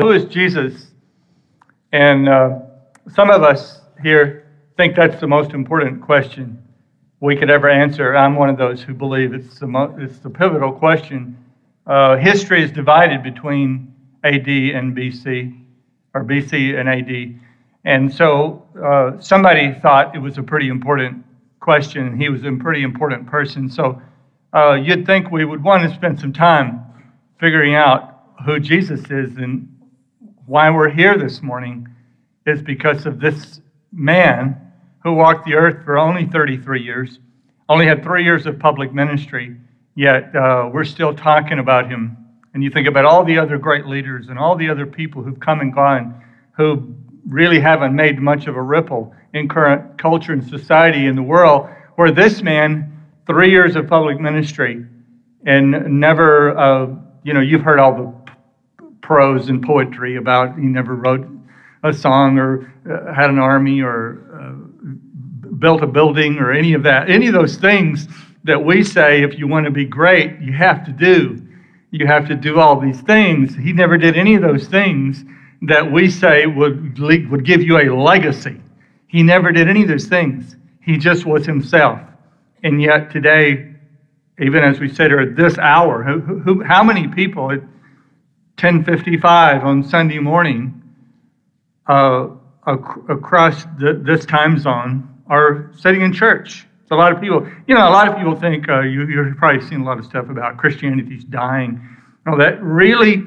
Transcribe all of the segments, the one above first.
Who is Jesus? And uh, some of us here think that's the most important question we could ever answer. I'm one of those who believe it's the, mo- it's the pivotal question. Uh, history is divided between AD and BC, or BC and AD. And so uh, somebody thought it was a pretty important question. He was a pretty important person. So uh, you'd think we would want to spend some time figuring out who Jesus is and why we're here this morning is because of this man who walked the earth for only 33 years, only had three years of public ministry, yet uh, we're still talking about him. And you think about all the other great leaders and all the other people who've come and gone who really haven't made much of a ripple in current culture and society in the world, where this man, three years of public ministry, and never, uh, you know, you've heard all the prose and poetry about he never wrote a song or uh, had an army or uh, built a building or any of that. Any of those things that we say, if you want to be great, you have to do. You have to do all these things. He never did any of those things that we say would, would give you a legacy. He never did any of those things. He just was himself. And yet today, even as we sit here at this hour, who, who, how many people at 10:55 on Sunday morning uh, across the, this time zone are sitting in church? A lot of people. You know, a lot of people think uh, you, you've probably seen a lot of stuff about Christianity's dying. No, that really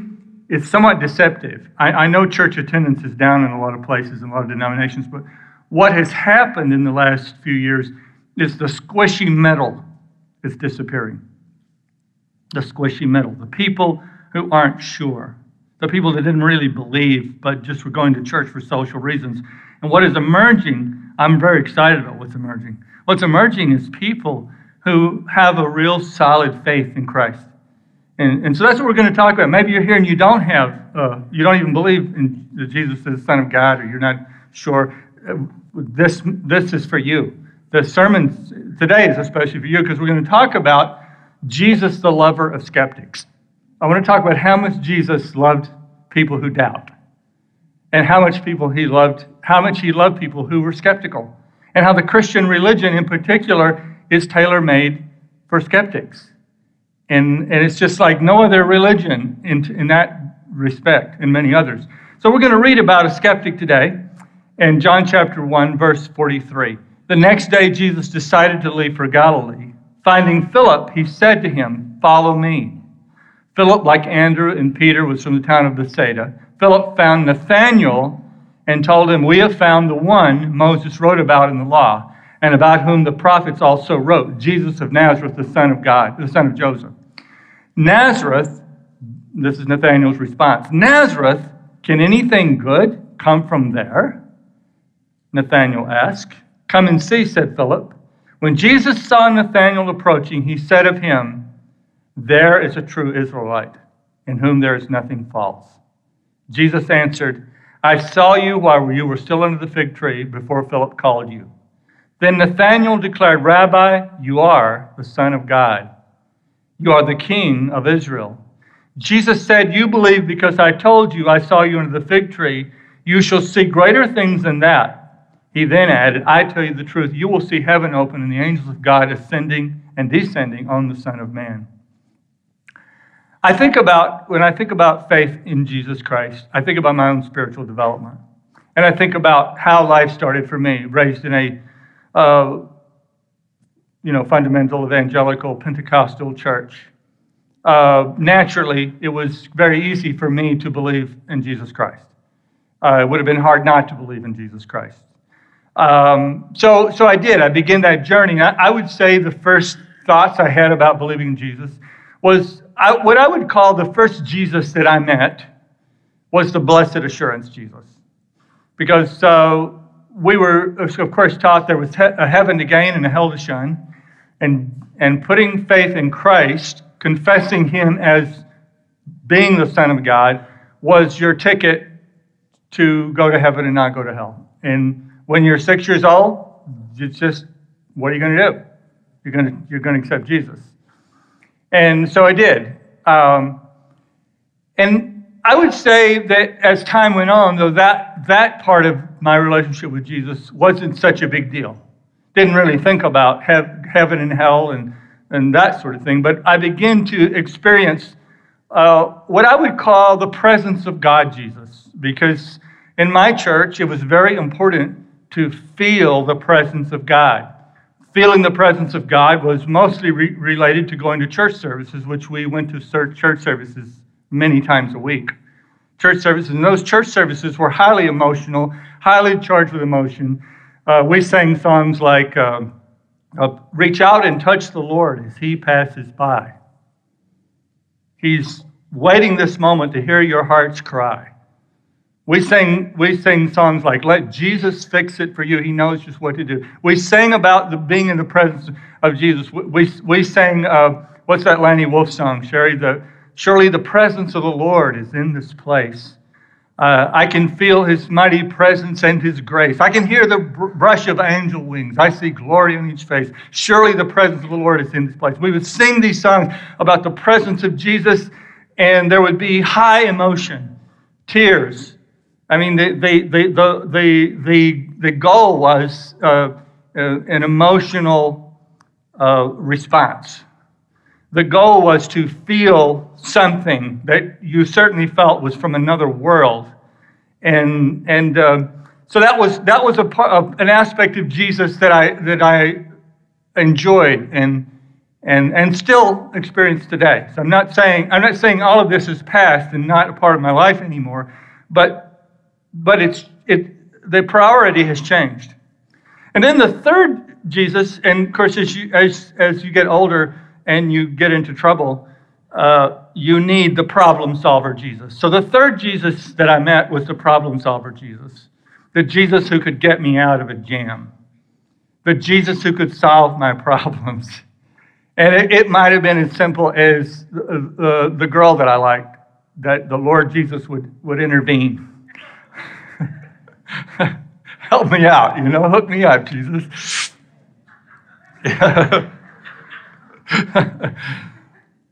is somewhat deceptive. I, I know church attendance is down in a lot of places and a lot of denominations, but what has happened in the last few years is the squishy metal is disappearing. The squishy metal. The people who aren't sure. The people that didn't really believe, but just were going to church for social reasons. And what is emerging, I'm very excited about what's emerging. What's emerging is people who have a real solid faith in Christ. And, and so that's what we're going to talk about. Maybe you're here and you don't have, uh, you don't even believe in Jesus as the Son of God, or you're not sure. This, this is for you. The sermon today is especially for you because we're going to talk about Jesus, the lover of skeptics. I want to talk about how much Jesus loved people who doubt, and how much people he loved, how much he loved people who were skeptical, and how the Christian religion in particular is tailor made for skeptics. And, and it's just like no other religion in, in that respect, and many others. So we're going to read about a skeptic today in John chapter 1, verse 43. The next day, Jesus decided to leave for Galilee. Finding Philip, he said to him, Follow me. Philip, like Andrew and Peter, was from the town of Bethsaida. Philip found Nathanael and told him, We have found the one Moses wrote about in the law, and about whom the prophets also wrote, Jesus of Nazareth, the son of God, the son of Joseph. Nazareth, this is Nathanael's response Nazareth, can anything good come from there? Nathanael asked. Come and see, said Philip. When Jesus saw Nathanael approaching, he said of him, There is a true Israelite, in whom there is nothing false. Jesus answered, I saw you while you were still under the fig tree before Philip called you. Then Nathanael declared, Rabbi, you are the Son of God. You are the king of Israel. Jesus said, You believe because I told you I saw you under the fig tree. You shall see greater things than that. He then added, I tell you the truth, you will see heaven open and the angels of God ascending and descending on the Son of Man. I think about, when I think about faith in Jesus Christ, I think about my own spiritual development. And I think about how life started for me, raised in a uh, you know, fundamental evangelical Pentecostal church. Uh, naturally, it was very easy for me to believe in Jesus Christ. Uh, it would have been hard not to believe in Jesus Christ. Um, so, so I did. I began that journey. I, I, would say the first thoughts I had about believing in Jesus was I, what I would call the first Jesus that I met was the blessed assurance Jesus. Because uh, we were, of course, taught there was a heaven to gain and a hell to shun and, and putting faith in Christ, confessing Him as being the Son of God, was your ticket to go to heaven and not go to hell. And when you're six years old, it's just, what are you going to do? You're going to, you're going to accept Jesus. And so I did. Um, and I would say that as time went on, though, that, that part of my relationship with Jesus wasn't such a big deal. Didn't really think about heaven and hell and, and that sort of thing. But I began to experience uh, what I would call the presence of God, Jesus, because in my church, it was very important to feel the presence of God. Feeling the presence of God was mostly re- related to going to church services, which we went to church services many times a week. Church services, and those church services were highly emotional, highly charged with emotion. Uh, we sang songs like uh, uh, Reach out and touch the Lord as he passes by. He's waiting this moment to hear your heart's cry. We sing, we sing songs like, Let Jesus fix it for you. He knows just what to do. We sang about the, being in the presence of Jesus. We, we, we sang, uh, what's that Lanny Wolfe song, Sherry? The, Surely the presence of the Lord is in this place. Uh, I can feel his mighty presence and his grace. I can hear the br- brush of angel wings. I see glory on each face. Surely the presence of the Lord is in this place. We would sing these songs about the presence of Jesus, and there would be high emotion, tears, I mean, the, the, the, the, the, the goal was uh, uh, an emotional uh, response. The goal was to feel something that you certainly felt was from another world. And, and uh, so that was, that was a part, an aspect of Jesus that I, that I enjoyed and, and, and still experience today. So I'm not, saying, I'm not saying all of this is past and not a part of my life anymore, but but it's, it, the priority has changed. And then the third Jesus, and of course, as you, as, as you get older and you get into trouble, uh, you need the problem solver Jesus. So the third Jesus that I met was the problem solver Jesus, the Jesus who could get me out of a jam, the Jesus who could solve my problems. And it, it might have been as simple as uh, uh, the girl that I liked, that the Lord Jesus would, would intervene Help me out, you know, hook me up, Jesus.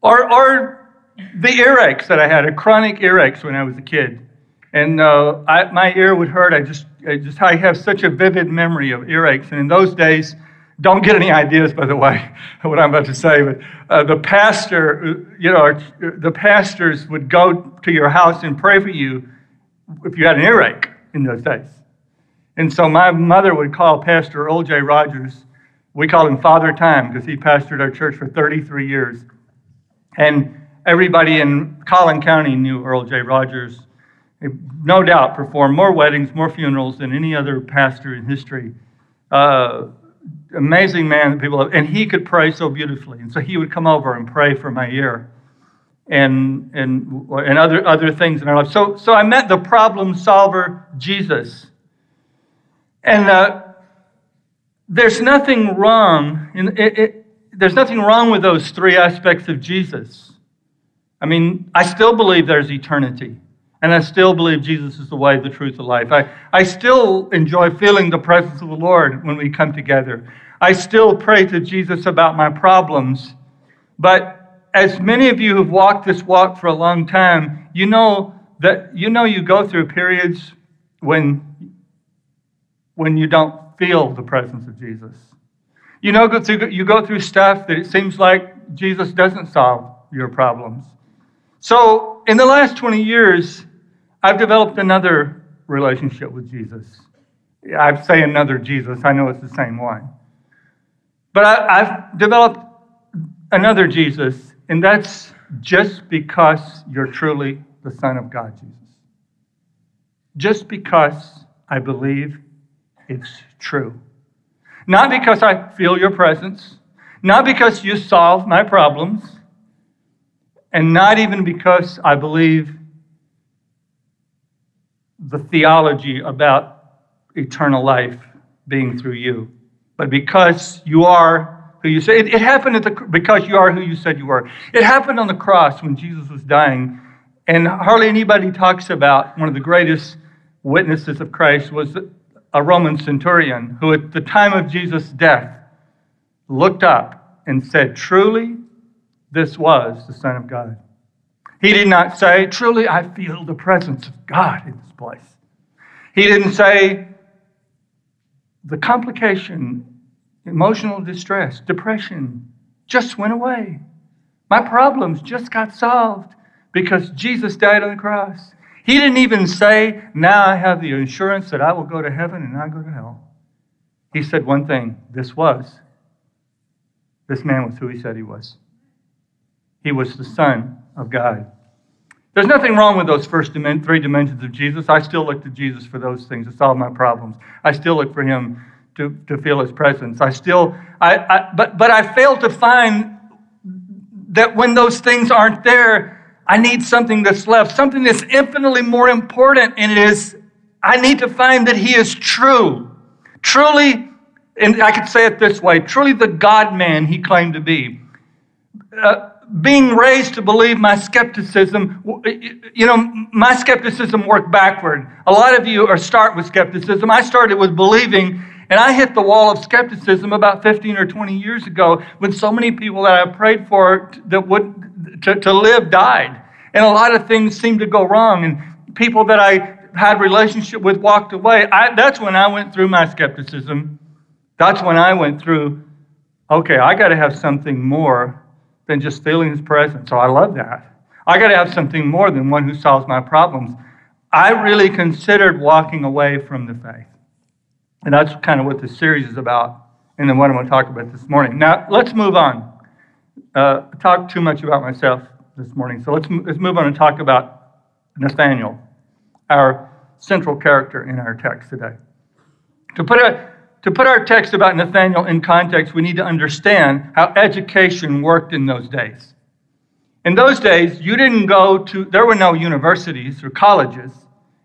or, or the earaches that I had, a chronic earaches when I was a kid. And uh, I, my ear would hurt. I just, I just, I have such a vivid memory of earaches. And in those days, don't get any ideas, by the way, what I'm about to say, but uh, the pastor, you know, the pastors would go to your house and pray for you if you had an earache in those days. And so my mother would call Pastor Earl J. Rogers. We called him Father Time because he pastored our church for 33 years. And everybody in Collin County knew Earl J. Rogers. He, no doubt performed more weddings, more funerals than any other pastor in history. Uh, amazing man that people have, and he could pray so beautifully. And so he would come over and pray for my ear and, and, and other, other things in our life. So, so I met the problem solver, Jesus. And uh, there's nothing wrong, in, it, it, there's nothing wrong with those three aspects of Jesus. I mean, I still believe there's eternity. And I still believe Jesus is the way, the truth, the life. I, I still enjoy feeling the presence of the Lord when we come together. I still pray to Jesus about my problems. But as many of you who've walked this walk for a long time, you know that you know you go through periods when when you don't feel the presence of Jesus. You know go through, you go through stuff that it seems like Jesus doesn't solve your problems. So, in the last 20 years, I've developed another relationship with Jesus. I say another Jesus, I know it's the same one. But I, have developed another Jesus and that's just because you're truly the Son of God, Jesus. Just because I believe it's true. Not because I feel your presence, not because you solve my problems, and not even because I believe the theology about eternal life being through you, but because you are who you say. It, it happened the, because you are who you said you were. It happened on the cross when Jesus was dying. And hardly anybody talks about one of the greatest witnesses of Christ was a Roman centurion who, at the time of Jesus' death, looked up and said, Truly, this was the Son of God. He did not say, Truly, I feel the presence of God in this place. He didn't say, The complication, emotional distress, depression just went away. My problems just got solved because Jesus died on the cross. He didn't even say, Now I have the assurance that I will go to heaven and not go to hell. He said one thing this was, this man was who he said he was. He was the Son of God. There's nothing wrong with those first three dimensions of Jesus. I still look to Jesus for those things to solve my problems. I still look for him to, to feel his presence. I still, I, I, but, but I fail to find that when those things aren't there, I need something that's left, something that's infinitely more important, and it is I need to find that He is true. Truly, and I could say it this way truly the God man He claimed to be. Uh, being raised to believe my skepticism, you know, my skepticism worked backward. A lot of you are start with skepticism. I started with believing, and I hit the wall of skepticism about 15 or 20 years ago when so many people that I prayed for that would to, to live died. And a lot of things seemed to go wrong. And people that I had relationship with walked away. I, that's when I went through my skepticism. That's when I went through, okay, I got to have something more than just feeling his presence. So I love that. I got to have something more than one who solves my problems. I really considered walking away from the faith. And that's kind of what this series is about, and then what I'm going to talk about this morning. Now, let's move on uh, talk too much about myself this morning, so let's, let's move on and talk about Nathaniel, our central character in our text today. To put, a, to put our text about Nathaniel in context, we need to understand how education worked in those days. In those days, you didn't go to, there were no universities or colleges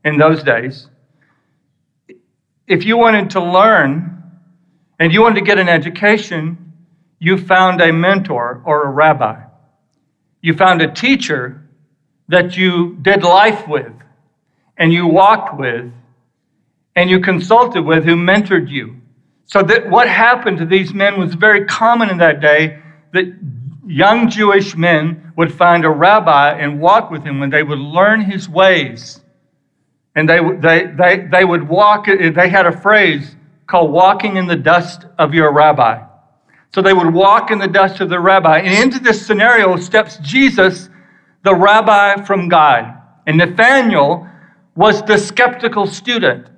in those days. If you wanted to learn and you wanted to get an education, you found a mentor or a rabbi. You found a teacher that you did life with and you walked with and you consulted with who mentored you. So that what happened to these men was very common in that day that young Jewish men would find a rabbi and walk with him when they would learn his ways. And they, they, they, they would walk, eh, they had a phrase called walking in the dust of your rabbi. So they would walk in the dust of the rabbi. And into this scenario steps Jesus, the rabbi from God. And Nathanael was the skeptical student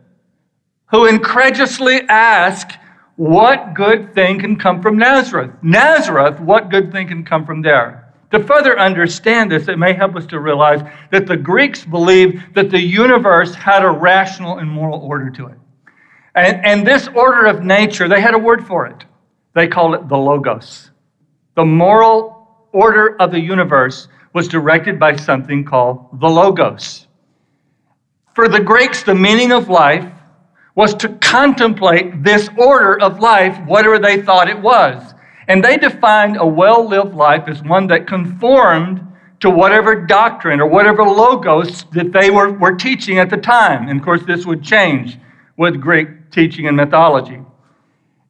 who incredulously asked, What good thing can come from Nazareth? Nazareth, what good thing can come from there? To further understand this, it may help us to realize that the Greeks believed that the universe had a rational and moral order to it. And, and this order of nature, they had a word for it. They called it the Logos. The moral order of the universe was directed by something called the Logos. For the Greeks, the meaning of life was to contemplate this order of life, whatever they thought it was. And they defined a well lived life as one that conformed to whatever doctrine or whatever logos that they were, were teaching at the time. And of course, this would change with Greek teaching and mythology.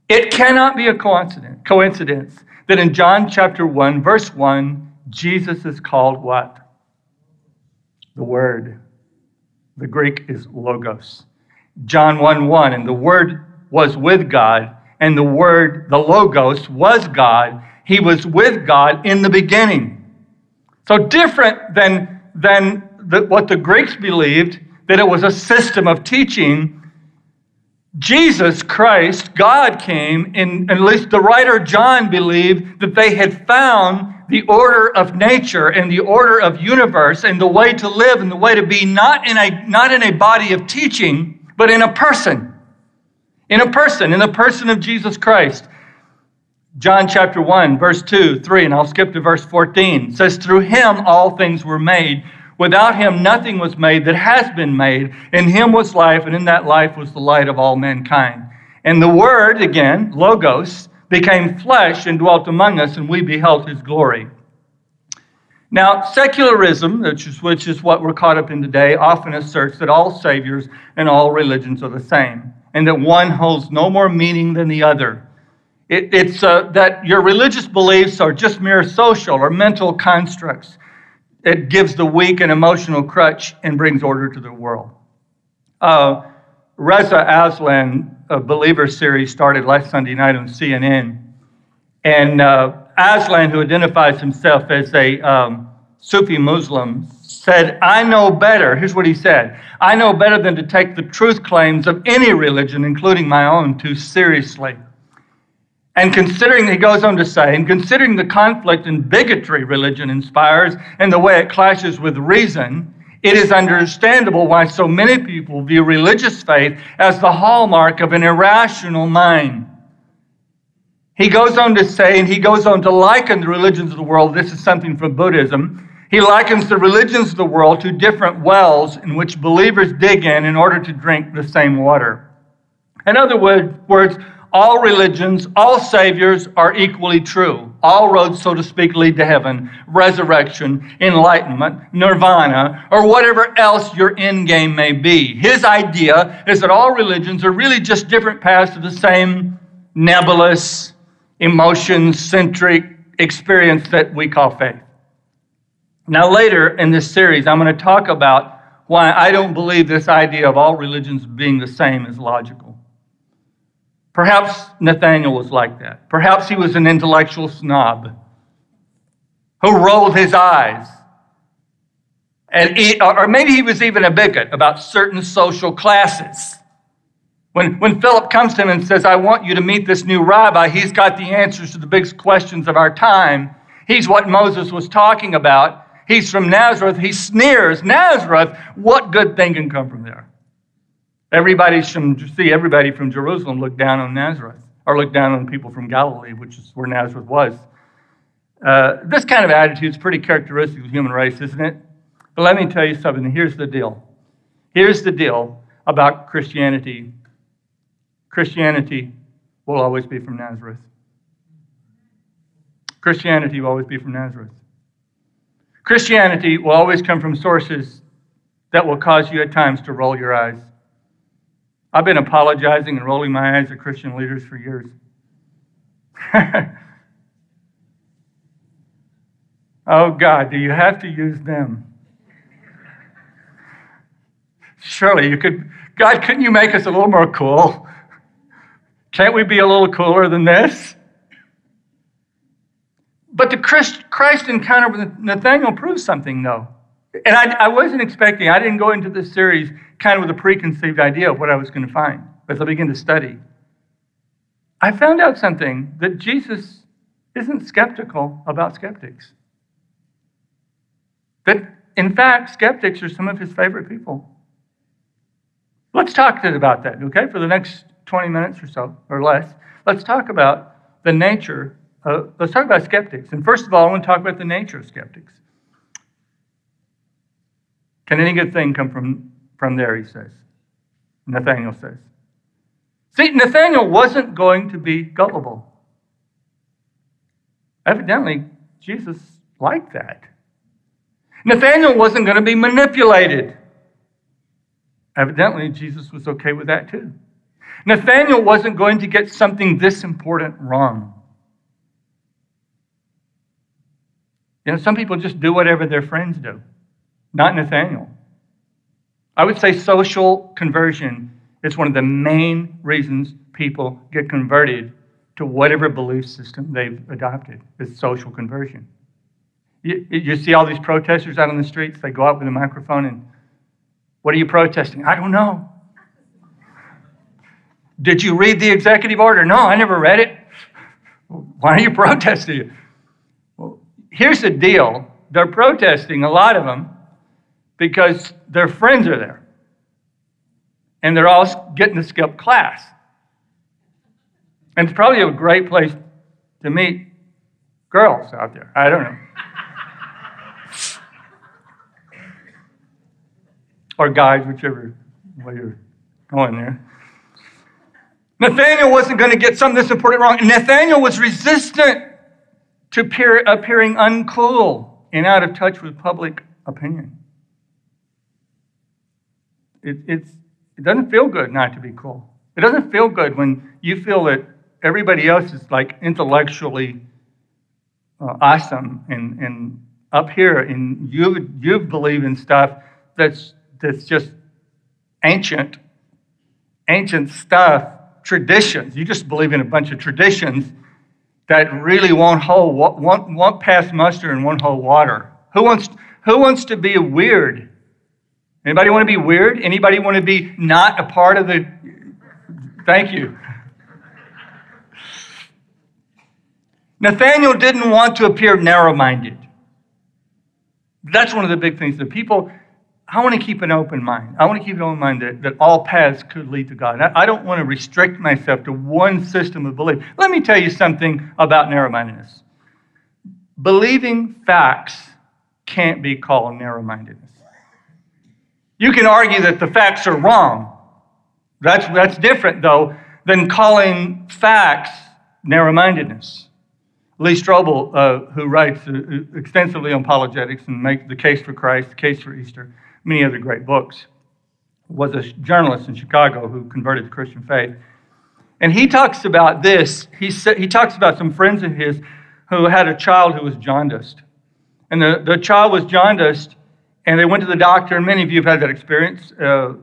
It cannot be a coincidence, coincidence that in John chapter 1, verse 1, Jesus is called what? The Word. The Greek is logos. John 1 1, and the Word was with God, and the Word, the logos, was God. He was with God in the beginning. So different than, than the, what the Greeks believed, that it was a system of teaching Jesus Christ, God came, and at least the writer John believed that they had found the order of nature and the order of universe and the way to live and the way to be not in a, not in a body of teaching, but in a person. In a person, in the person of Jesus Christ. John chapter 1, verse 2, 3, and I'll skip to verse 14. says, Through him all things were made Without him, nothing was made that has been made. In him was life, and in that life was the light of all mankind. And the Word, again, Logos, became flesh and dwelt among us, and we beheld his glory. Now, secularism, which is, which is what we're caught up in today, often asserts that all saviors and all religions are the same, and that one holds no more meaning than the other. It, it's uh, that your religious beliefs are just mere social or mental constructs it gives the weak an emotional crutch and brings order to the world. Uh, Reza Aslan, a Believer series, started last Sunday night on CNN. And uh, Aslan, who identifies himself as a um, Sufi Muslim, said, I know better. Here's what he said I know better than to take the truth claims of any religion, including my own, too seriously. And considering, he goes on to say, and considering the conflict and bigotry religion inspires and the way it clashes with reason, it is understandable why so many people view religious faith as the hallmark of an irrational mind. He goes on to say, and he goes on to liken the religions of the world. This is something from Buddhism. He likens the religions of the world to different wells in which believers dig in in order to drink the same water. In other words, all religions, all saviors are equally true. All roads, so to speak, lead to heaven, resurrection, enlightenment, nirvana, or whatever else your end game may be. His idea is that all religions are really just different paths to the same nebulous, emotion centric experience that we call faith. Now, later in this series, I'm going to talk about why I don't believe this idea of all religions being the same is logical. Perhaps Nathaniel was like that. Perhaps he was an intellectual snob who rolled his eyes. And he, or maybe he was even a bigot about certain social classes. When, when Philip comes to him and says, I want you to meet this new rabbi, he's got the answers to the big questions of our time. He's what Moses was talking about. He's from Nazareth. He sneers, Nazareth, what good thing can come from there? Everybody from, see, everybody from Jerusalem looked down on Nazareth, or looked down on people from Galilee, which is where Nazareth was. Uh, this kind of attitude is pretty characteristic of the human race, isn't it? But let me tell you something. Here's the deal. Here's the deal about Christianity Christianity will always be from Nazareth. Christianity will always be from Nazareth. Christianity will always come from sources that will cause you at times to roll your eyes. I've been apologizing and rolling my eyes at Christian leaders for years. oh God, do you have to use them? Surely you could, God, couldn't you make us a little more cool? Can't we be a little cooler than this? But the Christ, Christ encounter with Nathaniel proves something, though. And I, I, wasn't expecting, I didn't go into this series kind of with a preconceived idea of what I was going to find. But as I began to study, I found out something that Jesus isn't skeptical about skeptics. That, in fact, skeptics are some of his favorite people. Let's talk about that, okay, for the next 20 minutes or so, or less. Let's talk about the nature uh, let's talk about skeptics. And first of all, I want to talk about the nature of skeptics. Can any good thing come from, from there, he says. Nathaniel says. See, Nathaniel wasn't going to be gullible. Evidently, Jesus liked that. Nathaniel wasn't going to be manipulated. Evidently, Jesus was okay with that too. Nathaniel wasn't going to get something this important wrong. You know, some people just do whatever their friends do. Not Nathaniel. I would say social conversion is one of the main reasons people get converted to whatever belief system they've adopted is social conversion. You, you see all these protesters out on the streets, they go out with a microphone and, what are you protesting? I don't know. Did you read the executive order? No, I never read it. Why are you protesting? Here's the deal they're protesting, a lot of them, because their friends are there. And they're all getting to skip class. And it's probably a great place to meet girls out there. I don't know. or guys, whichever way you're going there. Nathaniel wasn't going to get something this important wrong. Nathaniel was resistant to appear, appearing uncool and out of touch with public opinion. It, it's, it doesn't feel good not to be cool. It doesn't feel good when you feel that everybody else is like intellectually uh, awesome and, and up here, and you you believe in stuff that's that's just ancient, ancient stuff, traditions. You just believe in a bunch of traditions that really won't hold, won't, won't pass muster and won't hold water. Who wants, who wants to be weird? Anybody want to be weird? Anybody want to be not a part of the. Thank you. Nathaniel didn't want to appear narrow minded. That's one of the big things that people I want to keep an open mind. I want to keep an open mind that, that all paths could lead to God. I, I don't want to restrict myself to one system of belief. Let me tell you something about narrow mindedness. Believing facts can't be called narrow mindedness. You can argue that the facts are wrong. That's, that's different, though, than calling facts narrow mindedness. Lee Strobel, uh, who writes uh, extensively on apologetics and makes the case for Christ, the case for Easter, many other great books, was a journalist in Chicago who converted to Christian faith. And he talks about this. He, sa- he talks about some friends of his who had a child who was jaundiced. And the, the child was jaundiced, and they went to the doctor. And many of you have had that experience. Uh,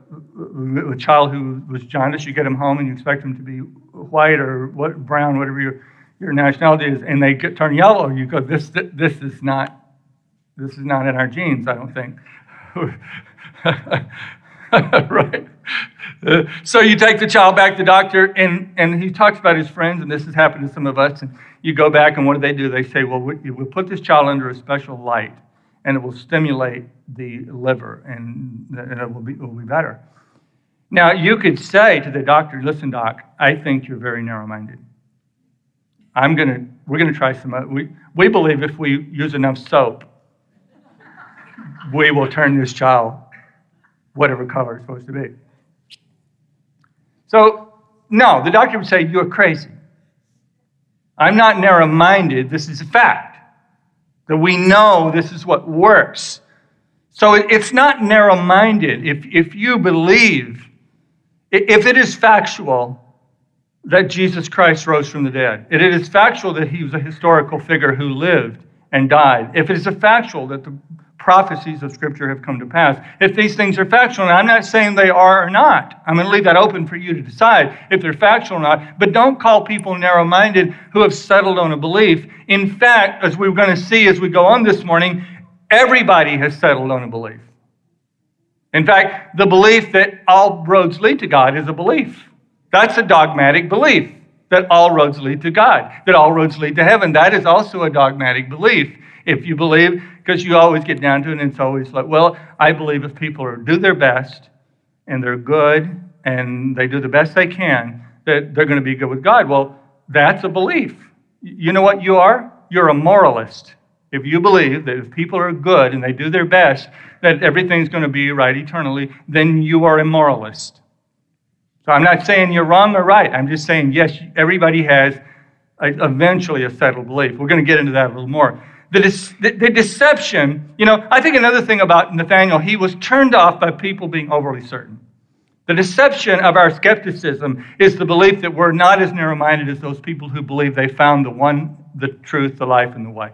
a child who was jaundiced, you get him home and you expect him to be white or what, brown, whatever your, your nationality is, and they get, turn yellow. You go, this, this is not this is not in our genes, I don't think. right. Uh, so you take the child back to the doctor, and, and he talks about his friends, and this has happened to some of us. And you go back, and what do they do? They say, well, we, we'll put this child under a special light, and it will stimulate the liver, and, and it, will be, it will be better. Now, you could say to the doctor, listen, doc, I think you're very narrow minded. I'm gonna, we're to try some, we, we believe if we use enough soap, we will turn this child whatever color it's supposed to be. So, no, the doctor would say, You're crazy. I'm not narrow minded. This is a fact that we know this is what works. So it's not narrow minded. If, if you believe, if it is factual that Jesus Christ rose from the dead, if it is factual that he was a historical figure who lived and died, if it is a factual that the prophecies of Scripture have come to pass. If these things are factual, and I'm not saying they are or not, I'm going to leave that open for you to decide if they're factual or not, but don't call people narrow minded who have settled on a belief. In fact, as we're going to see as we go on this morning, everybody has settled on a belief. In fact, the belief that all roads lead to God is a belief. That's a dogmatic belief that all roads lead to God, that all roads lead to heaven. That is also a dogmatic belief. If you believe because you always get down to it and it's always like, well, I believe if people are, do their best and they're good and they do the best they can, that they're going to be good with God. Well, that's a belief. You know what you are? You're a moralist. If you believe that if people are good and they do their best, that everything's going to be right eternally, then you are a moralist. So I'm not saying you're wrong or right. I'm just saying, yes, everybody has a, eventually a settled belief. We're going to get into that a little more the, the, deception, you know, I think another thing about Nathaniel, he was turned off by people being overly certain. The deception of our skepticism is the belief that we're not as narrow minded as those people who believe they found the one, the truth, the life, and the way.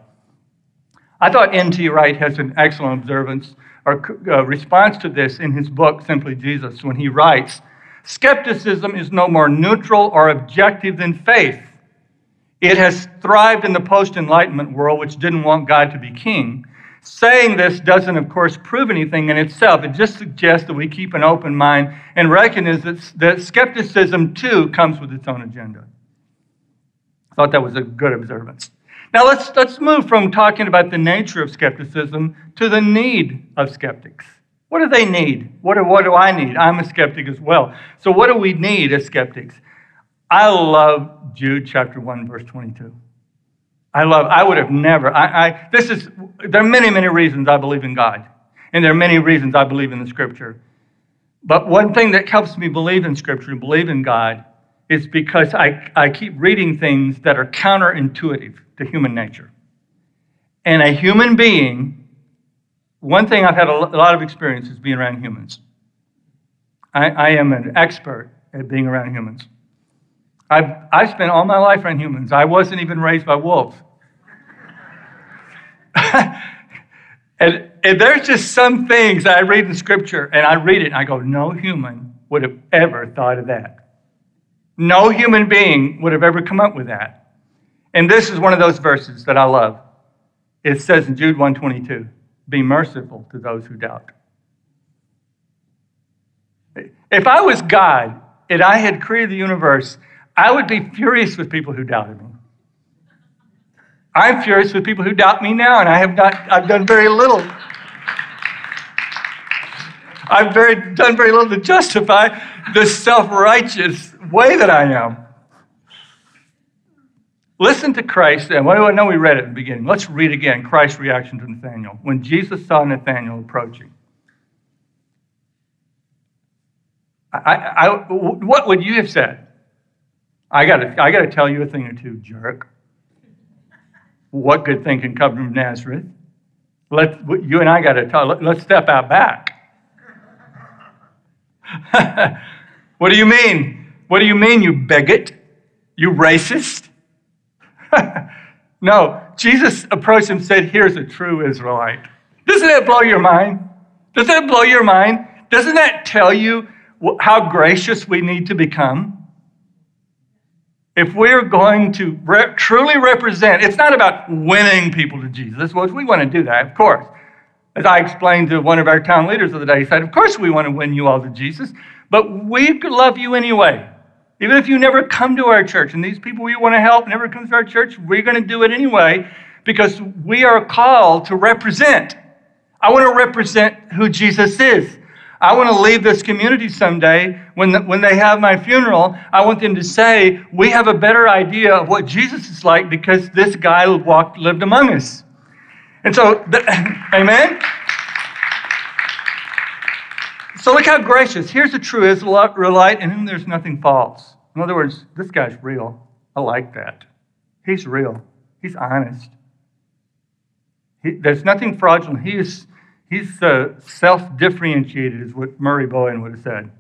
I thought N.T. Wright has an excellent observance or uh, response to this in his book, Simply Jesus, when he writes Skepticism is no more neutral or objective than faith. It has thrived in the post Enlightenment world, which didn't want God to be king. Saying this doesn't, of course, prove anything in itself. It just suggests that we keep an open mind and recognize that, that skepticism, too, comes with its own agenda. I thought that was a good observance. Now, let's, let's move from talking about the nature of skepticism to the need of skeptics. What do they need? What do, what do I need? I'm a skeptic as well. So, what do we need as skeptics? I love Jude chapter 1, verse 22. I love, I would have never, I, I, this is, there are many, many reasons I believe in God. And there are many reasons I believe in the scripture. But one thing that helps me believe in scripture and believe in God is because I, I keep reading things that are counterintuitive to human nature. And a human being, one thing I've had a lot of experience is being around humans. I, I am an expert at being around humans. I've, I spent all my life around humans. I wasn't even raised by wolves. And, and there's just some things I read in Scripture, and I read it, and I go, no human would have ever thought of that. No human being would have ever come up with that. And this is one of those verses that I love. It says in Jude 122, be merciful to those who doubt. If I was God and I had created the universe, I would be furious with people who doubted me. I'm furious with people who doubt me now, and I have not, I've done very little. I've very, done very little to justify the self righteous way that I am. Listen to Christ, and what I know we read it in the beginning? Let's read again Christ's reaction to Nathanael. When Jesus saw Nathanael approaching, I, I, what would you have said? I got I got to tell you a thing or two, jerk. What good thing can come from Nazareth? Let you and I got to talk. Let's step out back. what do you mean? What do you mean, you bigot? You racist? no, Jesus approached him and said, Here's a true Israelite. Doesn't that blow your mind? Doesn't that blow your mind? Doesn't that tell you how gracious we need to become? If we're going to re- truly represent, it's not about winning people to Jesus. Well, we want to do that, of course. As I explained to one of our town leaders of the day, he said, Of course we want to win you all to Jesus, but we love you anyway. Even if you never come to our church, and these people we want to help never come to our church, we're going to do it anyway because we are called to represent. I want to represent who Jesus is. I want to leave this community someday when, the, when they have my funeral. I want them to say, We have a better idea of what Jesus is like because this guy walked, lived among us. And so, the, amen? So look how gracious. Here's a true Israelite in whom there's nothing false. In other words, this guy's real. I like that. He's real. He's honest. He, there's nothing fraudulent. He is He's uh, self differentiated, is what Murray Bowen would have said.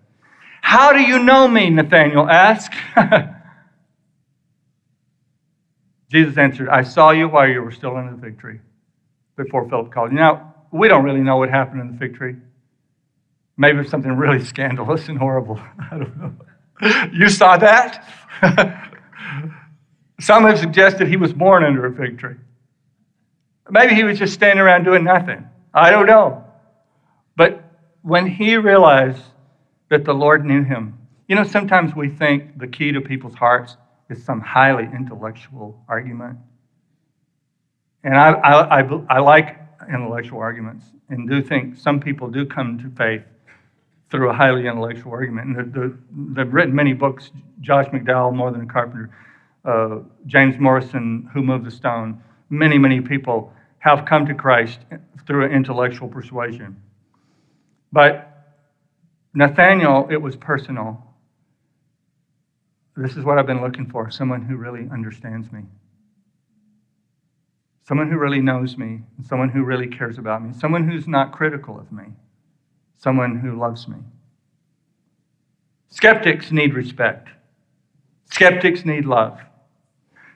How do you know me? Nathanael asked. Jesus answered, I saw you while you were still in the fig tree before Philip called you. Now, we don't really know what happened in the fig tree. Maybe something really scandalous and horrible. I don't know. You saw that? Some have suggested he was born under a fig tree. Maybe he was just standing around doing nothing. I don't know. But when he realized that the Lord knew him, you know, sometimes we think the key to people's hearts is some highly intellectual argument. And I, I, I, I like intellectual arguments and do think some people do come to faith through a highly intellectual argument. And the, the, they've written many books Josh McDowell, More Than a Carpenter, uh, James Morrison, Who Moved the Stone. Many, many people have come to Christ through intellectual persuasion. But Nathaniel, it was personal. This is what I've been looking for someone who really understands me, someone who really knows me, someone who really cares about me, someone who's not critical of me, someone who loves me. Skeptics need respect, skeptics need love,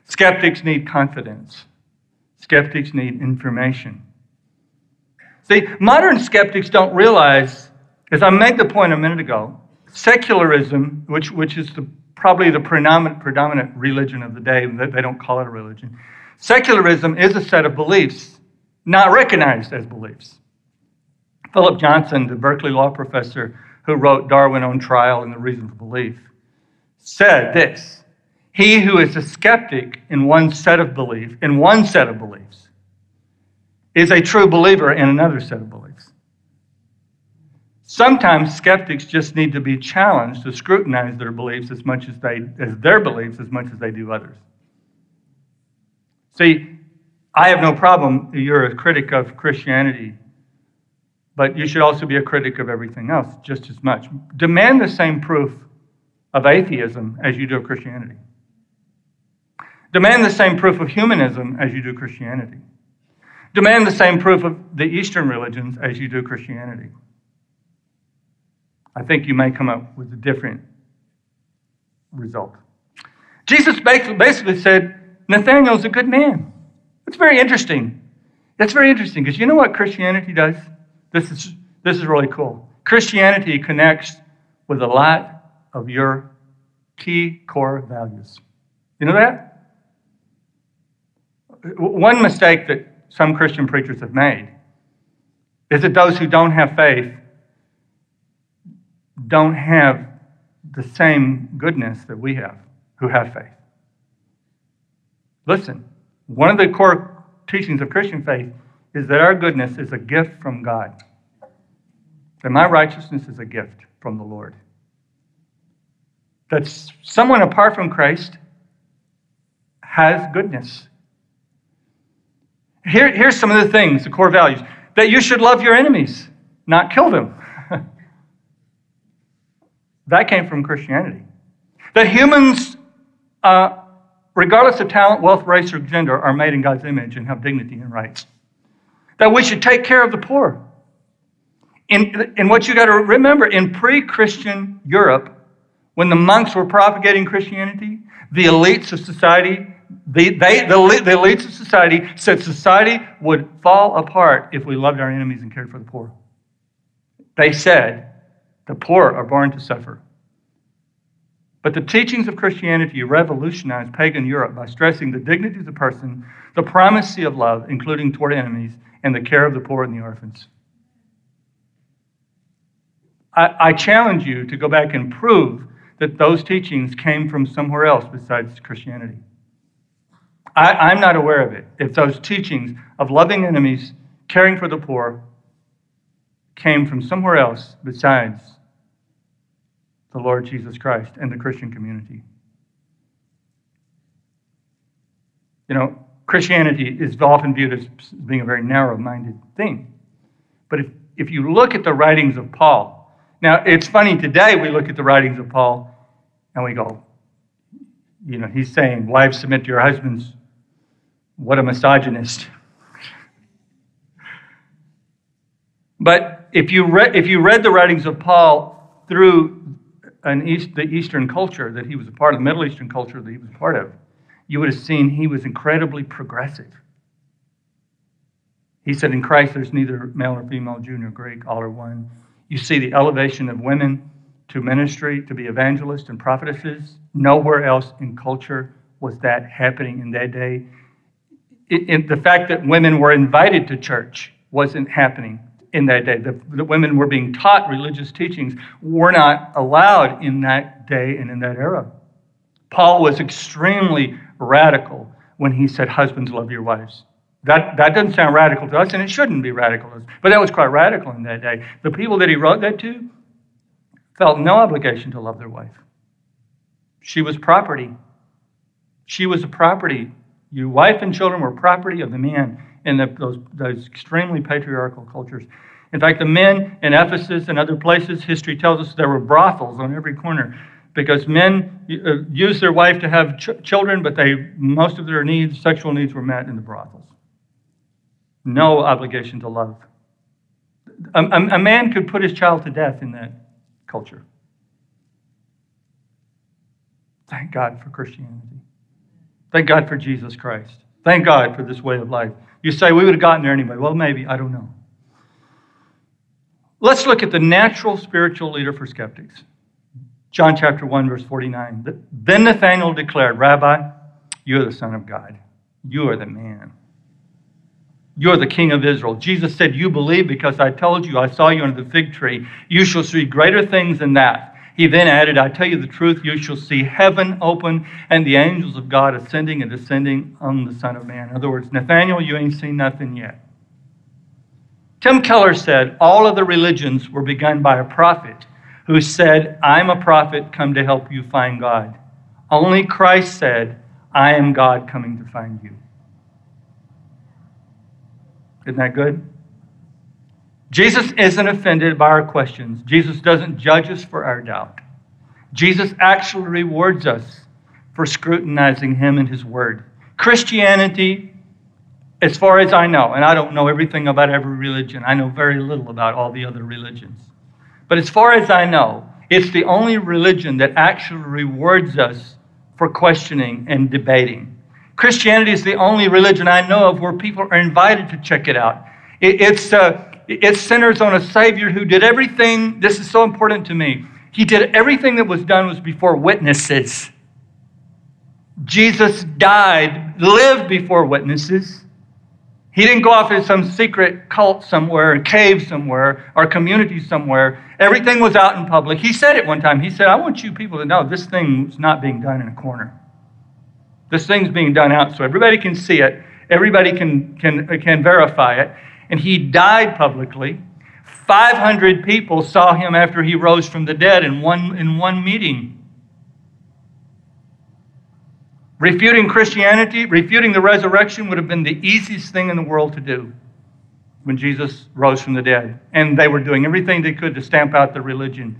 skeptics need confidence, skeptics need information. See, modern skeptics don't realize, as I made the point a minute ago, secularism, which, which is the, probably the predominant, predominant religion of the day, they don't call it a religion, secularism is a set of beliefs not recognized as beliefs. Philip Johnson, the Berkeley law professor who wrote Darwin on Trial and the Reason for Belief, said this He who is a skeptic in one set of belief, in one set of beliefs, is a true believer in another set of beliefs. Sometimes skeptics just need to be challenged to scrutinize their beliefs as much as they as their beliefs as much as they do others. See, I have no problem you're a critic of Christianity, but you should also be a critic of everything else just as much. Demand the same proof of atheism as you do of Christianity. Demand the same proof of humanism as you do Christianity demand the same proof of the Eastern religions as you do Christianity. I think you may come up with a different result. Jesus basically said, Nathanael's a good man. It's very interesting. That's very interesting because you know what Christianity does? This is, this is really cool. Christianity connects with a lot of your key core values. You know that? One mistake that some Christian preachers have made is that those who don't have faith don't have the same goodness that we have who have faith. Listen, one of the core teachings of Christian faith is that our goodness is a gift from God. That my righteousness is a gift from the Lord. That someone apart from Christ has goodness. Here, here's some of the things, the core values that you should love your enemies, not kill them. that came from Christianity. That humans, uh, regardless of talent, wealth, race, or gender, are made in God's image and have dignity and rights. That we should take care of the poor. In, in what you got to remember, in pre Christian Europe, when the monks were propagating Christianity, the elites of society the, they, the, the elites of society said society would fall apart if we loved our enemies and cared for the poor. They said the poor are born to suffer. But the teachings of Christianity revolutionized pagan Europe by stressing the dignity of the person, the primacy of love, including toward enemies, and the care of the poor and the orphans. I, I challenge you to go back and prove that those teachings came from somewhere else besides Christianity. I, am not aware of it. If those teachings of loving enemies, caring for the poor, came from somewhere else besides the Lord Jesus Christ and the Christian community. You know, Christianity is often viewed as being a very narrow minded thing. But if, if you look at the writings of Paul, now it's funny, today we look at the writings of Paul and we go, you know, he's saying, Wives, submit to your husbands what a misogynist. But if you, read, if you read the writings of Paul through an East, the Eastern culture that he was a part of, the Middle Eastern culture that he was a part of, you would have seen he was incredibly progressive. He said, In Christ, there's neither male or female, Jew Greek, all are one. You see the elevation of women to ministry, to be evangelists and prophetesses. Nowhere else in culture was that happening in that day the fact that women were invited to church wasn't happening in that day. The, the women were being taught religious teachings were not allowed in that day and in that era. Paul was extremely radical when he said, Husbands, love your wives. That, that doesn't sound radical to us, and it shouldn't be radical. But that was quite radical in that day. The people that he wrote that to felt no obligation to love their wife. She was property. She was a property your wife and children were property of the man in the, those, those extremely patriarchal cultures. In fact, the men in Ephesus and other places, history tells us there were brothels on every corner because men uh, used their wife to have ch- children, but they most of their needs, sexual needs, were met in the brothels. No obligation to love. A, a, a man could put his child to death in that culture. Thank God for Christianity. Thank God for Jesus Christ. Thank God for this way of life. You say we would have gotten there anyway. Well, maybe. I don't know. Let's look at the natural spiritual leader for skeptics. John chapter 1, verse 49. Then Nathanael declared, Rabbi, you are the Son of God. You are the man. You are the King of Israel. Jesus said, You believe because I told you, I saw you under the fig tree. You shall see greater things than that. He then added, I tell you the truth, you shall see heaven open and the angels of God ascending and descending on the Son of Man. In other words, Nathaniel, you ain't seen nothing yet. Tim Keller said, All of the religions were begun by a prophet who said, I'm a prophet come to help you find God. Only Christ said, I am God coming to find you. Isn't that good? Jesus isn't offended by our questions. Jesus doesn't judge us for our doubt. Jesus actually rewards us for scrutinizing him and his word. Christianity, as far as I know, and I don't know everything about every religion, I know very little about all the other religions. But as far as I know, it's the only religion that actually rewards us for questioning and debating. Christianity is the only religion I know of where people are invited to check it out. It, it's, uh, it centers on a Savior who did everything. This is so important to me. He did everything that was done was before witnesses. Jesus died, lived before witnesses. He didn't go off in some secret cult somewhere, a cave somewhere, or community somewhere. Everything was out in public. He said it one time. He said, I want you people to know this thing's not being done in a corner. This thing's being done out so everybody can see it, everybody can, can, can verify it. And he died publicly. 500 people saw him after he rose from the dead in one, in one meeting. Refuting Christianity, refuting the resurrection would have been the easiest thing in the world to do when Jesus rose from the dead. And they were doing everything they could to stamp out the religion.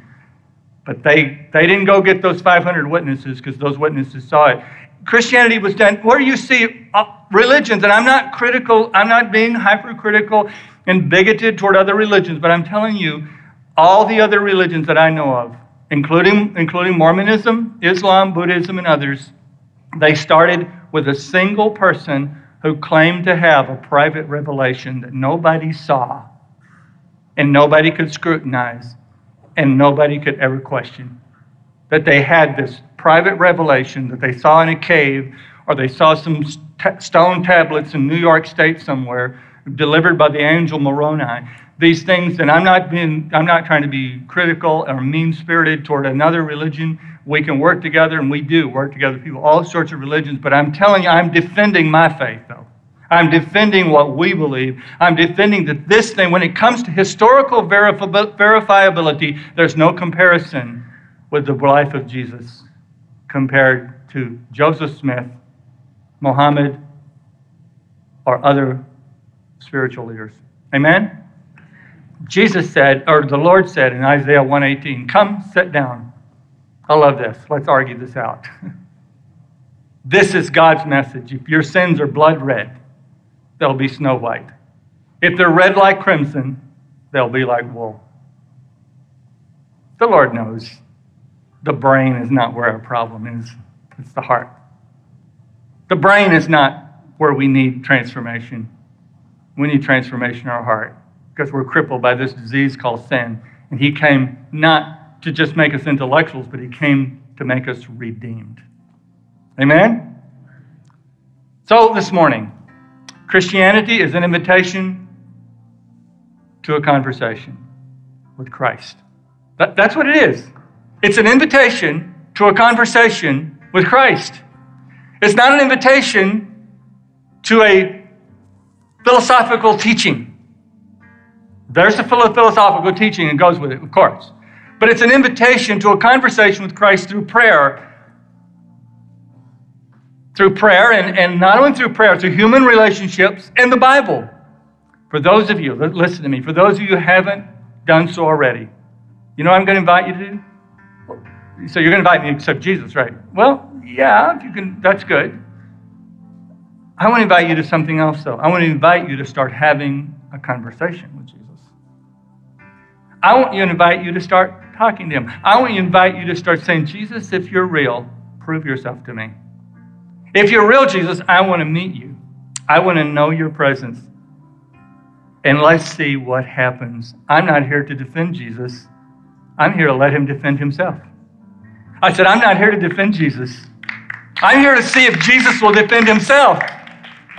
But they, they didn't go get those 500 witnesses because those witnesses saw it. Christianity was done. Where you see uh, religions, and I'm not critical, I'm not being hypercritical and bigoted toward other religions, but I'm telling you, all the other religions that I know of, including, including Mormonism, Islam, Buddhism, and others, they started with a single person who claimed to have a private revelation that nobody saw and nobody could scrutinize and nobody could ever question. That they had this private revelation that they saw in a cave or they saw some stone tablets in New York State somewhere delivered by the angel Moroni. These things, and I'm not being, I'm not trying to be critical or mean spirited toward another religion we can work together, and we do work together, people, all sorts of religions. But I'm telling you, I'm defending my faith, though. I'm defending what we believe. I'm defending that this thing, when it comes to historical verifiability, there's no comparison with the life of Jesus compared to Joseph Smith, Muhammad, or other spiritual leaders. Amen? Jesus said, or the Lord said in Isaiah 118, Come, sit down. I love this. Let's argue this out. this is God's message. If your sins are blood red, they'll be snow white. If they're red like crimson, they'll be like wool. The Lord knows the brain is not where our problem is, it's the heart. The brain is not where we need transformation. We need transformation in our heart because we're crippled by this disease called sin. And He came not to just make us intellectuals, but he came to make us redeemed. Amen? So, this morning, Christianity is an invitation to a conversation with Christ. That, that's what it is. It's an invitation to a conversation with Christ. It's not an invitation to a philosophical teaching. There's a philosophical teaching that goes with it, of course but it's an invitation to a conversation with Christ through prayer. Through prayer, and, and not only through prayer, through human relationships and the Bible. For those of you, listen to me, for those of you who haven't done so already, you know what I'm going to invite you to do? So you're going to invite me to accept Jesus, right? Well, yeah, if you can, that's good. I want to invite you to something else, though. I want to invite you to start having a conversation with Jesus. I want you to invite you to start talking to Him. I want to invite you to start saying, Jesus, if you're real, prove yourself to me. If you're real, Jesus, I want to meet you. I want to know your presence. And let's see what happens. I'm not here to defend Jesus. I'm here to let him defend himself. I said, I'm not here to defend Jesus. I'm here to see if Jesus will defend himself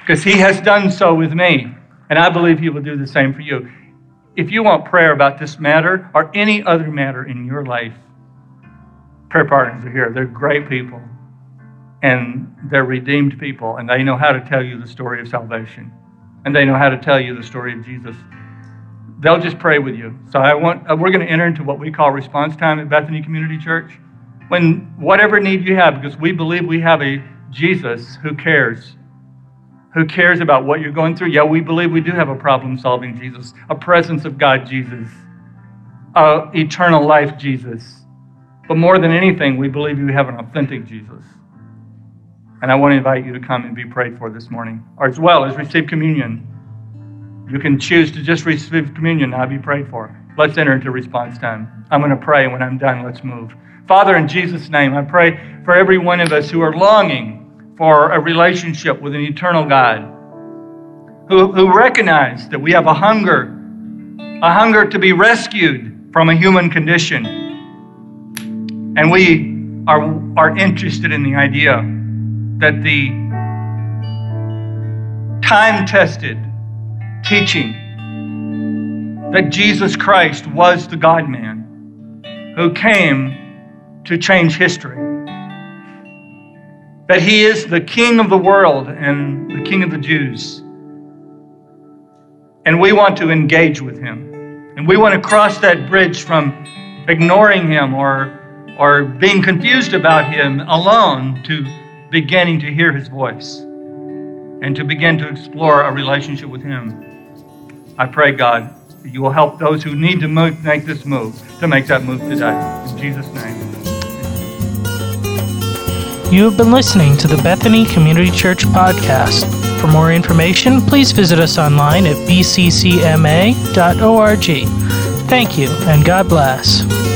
because he has done so with me. And I believe he will do the same for you if you want prayer about this matter or any other matter in your life, prayer partners are here. They're great people. And they're redeemed people. And they know how to tell you the story of salvation. And they know how to tell you the story of Jesus. They'll just pray with you. So I want uh, we're going to enter into what we call response time at Bethany Community Church. When whatever need you have, because we believe we have a Jesus who cares who cares about what you're going through. Yeah, we believe we do have a problem solving Jesus, a presence of God Jesus, a eternal life Jesus. But more than anything, we believe you have an authentic Jesus. And I want to invite you to come and be prayed for this morning, or as well as receive communion. You can choose to just receive communion, I'll be prayed for. Let's enter into response time. I'm going to pray, when I'm done, let's move. Father, in Jesus' name, I pray for every one of us who are longing for a relationship with an eternal God, who, who recognize that we have a hunger, a hunger to be rescued from a human condition. And we are, are interested in the idea that the time tested teaching that Jesus Christ was the God man who came to change history. That he is the King of the world and the King of the Jews. And we want to engage with him. And we want to cross that bridge from ignoring him or, or being confused about him alone to beginning to hear his voice and to begin to explore a relationship with him. I pray, God, that you will help those who need to move, make this move to make that move today. In Jesus' name. You have been listening to the Bethany Community Church podcast. For more information, please visit us online at bccma.org. Thank you, and God bless.